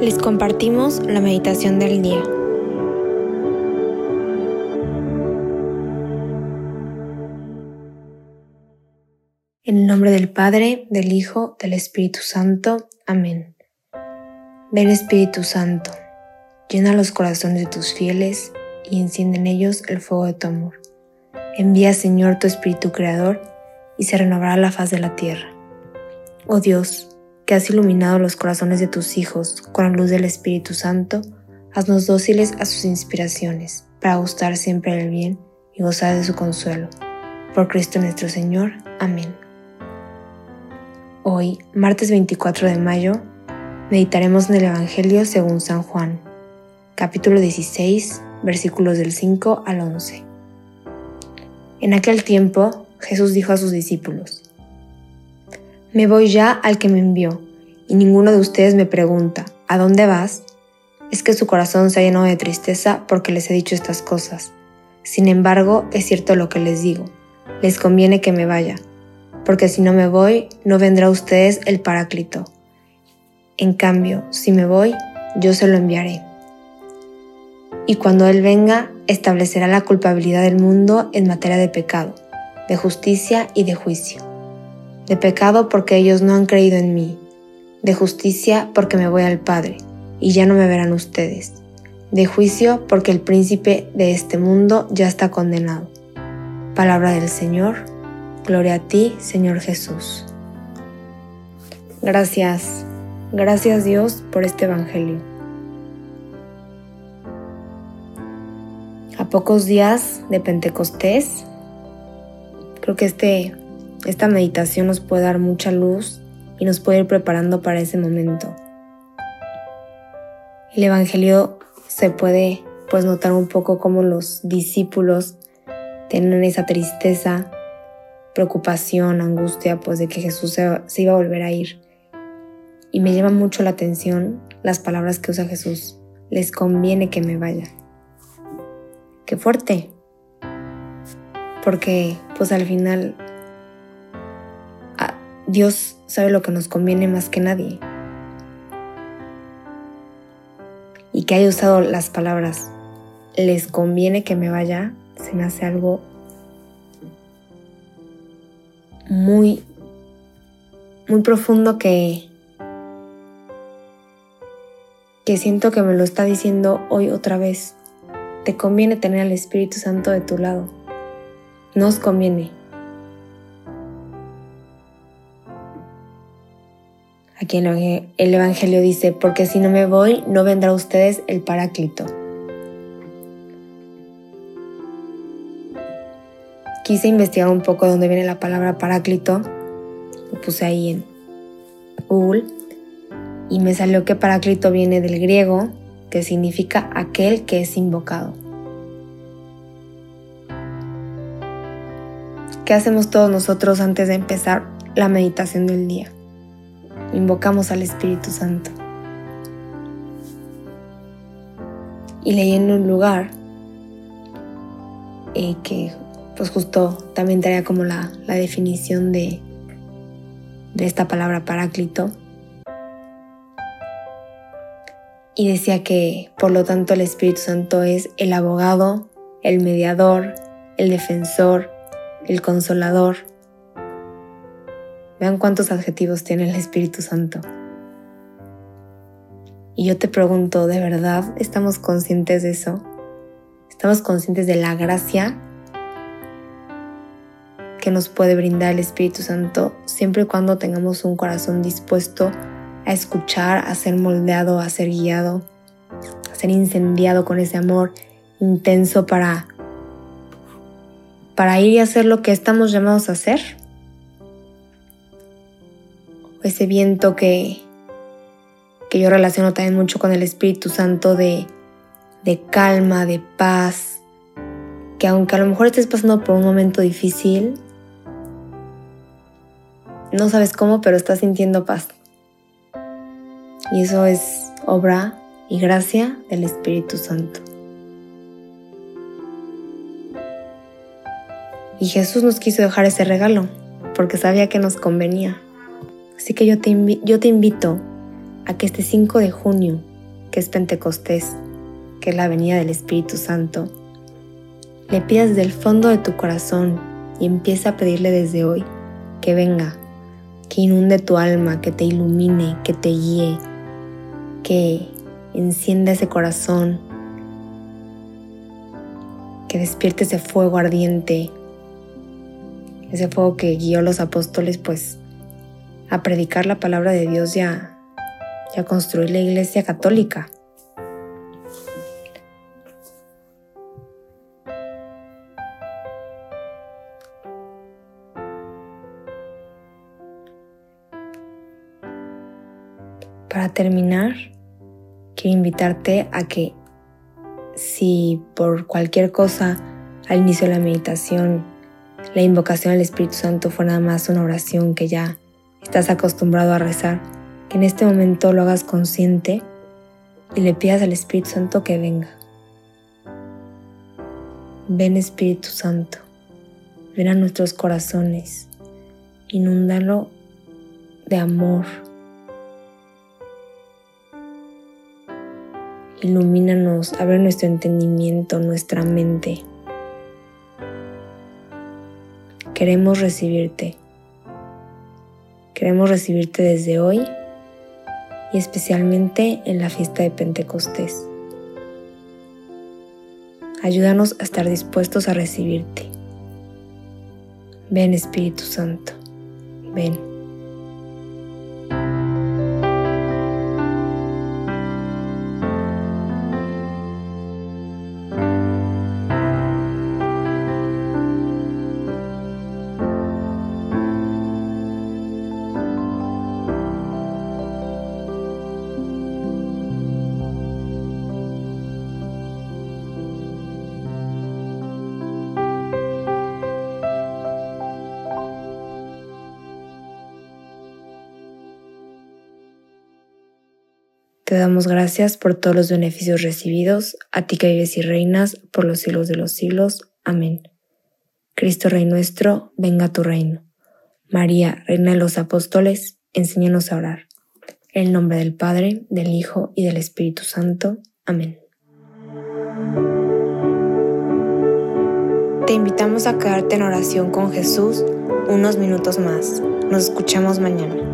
Les compartimos la meditación del día. En el nombre del Padre, del Hijo, del Espíritu Santo. Amén. Ven Espíritu Santo, llena los corazones de tus fieles y enciende en ellos el fuego de tu amor. Envía Señor tu Espíritu Creador y se renovará la faz de la tierra. Oh Dios, que has iluminado los corazones de tus hijos con la luz del Espíritu Santo, haznos dóciles a sus inspiraciones, para gustar siempre del bien y gozar de su consuelo. Por Cristo nuestro Señor. Amén. Hoy, martes 24 de mayo, meditaremos en el Evangelio según San Juan, capítulo 16, versículos del 5 al 11. En aquel tiempo, Jesús dijo a sus discípulos, me voy ya al que me envió, y ninguno de ustedes me pregunta, ¿a dónde vas? Es que su corazón se ha llenado de tristeza porque les he dicho estas cosas. Sin embargo, es cierto lo que les digo, les conviene que me vaya, porque si no me voy, no vendrá a ustedes el Paráclito. En cambio, si me voy, yo se lo enviaré. Y cuando Él venga, establecerá la culpabilidad del mundo en materia de pecado, de justicia y de juicio de pecado porque ellos no han creído en mí, de justicia porque me voy al Padre, y ya no me verán ustedes, de juicio porque el príncipe de este mundo ya está condenado. Palabra del Señor, gloria a ti, Señor Jesús. Gracias, gracias Dios por este Evangelio. A pocos días de Pentecostés, creo que este esta meditación nos puede dar mucha luz y nos puede ir preparando para ese momento. El Evangelio se puede pues notar un poco como los discípulos tienen esa tristeza, preocupación, angustia pues de que Jesús se, se iba a volver a ir. Y me llama mucho la atención las palabras que usa Jesús. Les conviene que me vaya. Qué fuerte. Porque pues al final Dios sabe lo que nos conviene más que nadie. Y que haya usado las palabras, les conviene que me vaya, se me hace algo muy, muy profundo que, que siento que me lo está diciendo hoy otra vez. Te conviene tener al Espíritu Santo de tu lado. Nos conviene. Aquí el Evangelio dice, porque si no me voy, no vendrá a ustedes el Paráclito. Quise investigar un poco de dónde viene la palabra Paráclito. Lo puse ahí en Google. Y me salió que Paráclito viene del griego, que significa aquel que es invocado. ¿Qué hacemos todos nosotros antes de empezar la meditación del día? Invocamos al Espíritu Santo. Y leí en un lugar eh, que pues justo también traía como la, la definición de, de esta palabra paráclito. Y decía que por lo tanto el Espíritu Santo es el abogado, el mediador, el defensor, el consolador, Vean cuántos adjetivos tiene el Espíritu Santo. Y yo te pregunto, ¿de verdad estamos conscientes de eso? ¿Estamos conscientes de la gracia que nos puede brindar el Espíritu Santo siempre y cuando tengamos un corazón dispuesto a escuchar, a ser moldeado, a ser guiado, a ser incendiado con ese amor intenso para, para ir y hacer lo que estamos llamados a hacer? Ese viento que, que yo relaciono también mucho con el Espíritu Santo de, de calma, de paz, que aunque a lo mejor estés pasando por un momento difícil, no sabes cómo, pero estás sintiendo paz. Y eso es obra y gracia del Espíritu Santo. Y Jesús nos quiso dejar ese regalo porque sabía que nos convenía. Así que yo te, invito a que este 5 de junio que es Pentecostés, que es la venida del Espíritu Santo, le pidas del fondo de tu corazón y empieza a pedirle desde hoy que venga, que inunde tu alma, que te ilumine, que te guíe, que encienda ese corazón, que despierte ese fuego ardiente, ese fuego que guió a los apóstoles pues a predicar la palabra de Dios y a, construir la iglesia católica. Para terminar, quiero invitarte a que si por cualquier cosa al inicio de la meditación la invocación al Espíritu Santo fue nada más una oración que ya estás acostumbrado a rezar, que en este momento lo hagas consciente y le pidas al Espíritu Santo que venga. Ven Espíritu Santo, ven a nuestros corazones, inúndalo de amor, Ilumínanos, abre nuestro entendimiento, nuestra mente. Queremos recibirte. Queremos recibirte desde hoy y especialmente en la fiesta de Pentecostés. Ayúdanos a estar dispuestos a recibirte. Ven Espíritu Santo, ven. Te damos gracias por todos los beneficios recibidos, a ti que vives y reinas por los siglos de los siglos. Amén. Cristo Rey nuestro, venga tu reino. María, Reina de los Apóstoles, enséñanos a orar. En el nombre del Padre, del Hijo y del Espíritu Santo. Amén. Te invitamos a quedarte en oración con Jesús unos minutos más. Nos escuchamos mañana.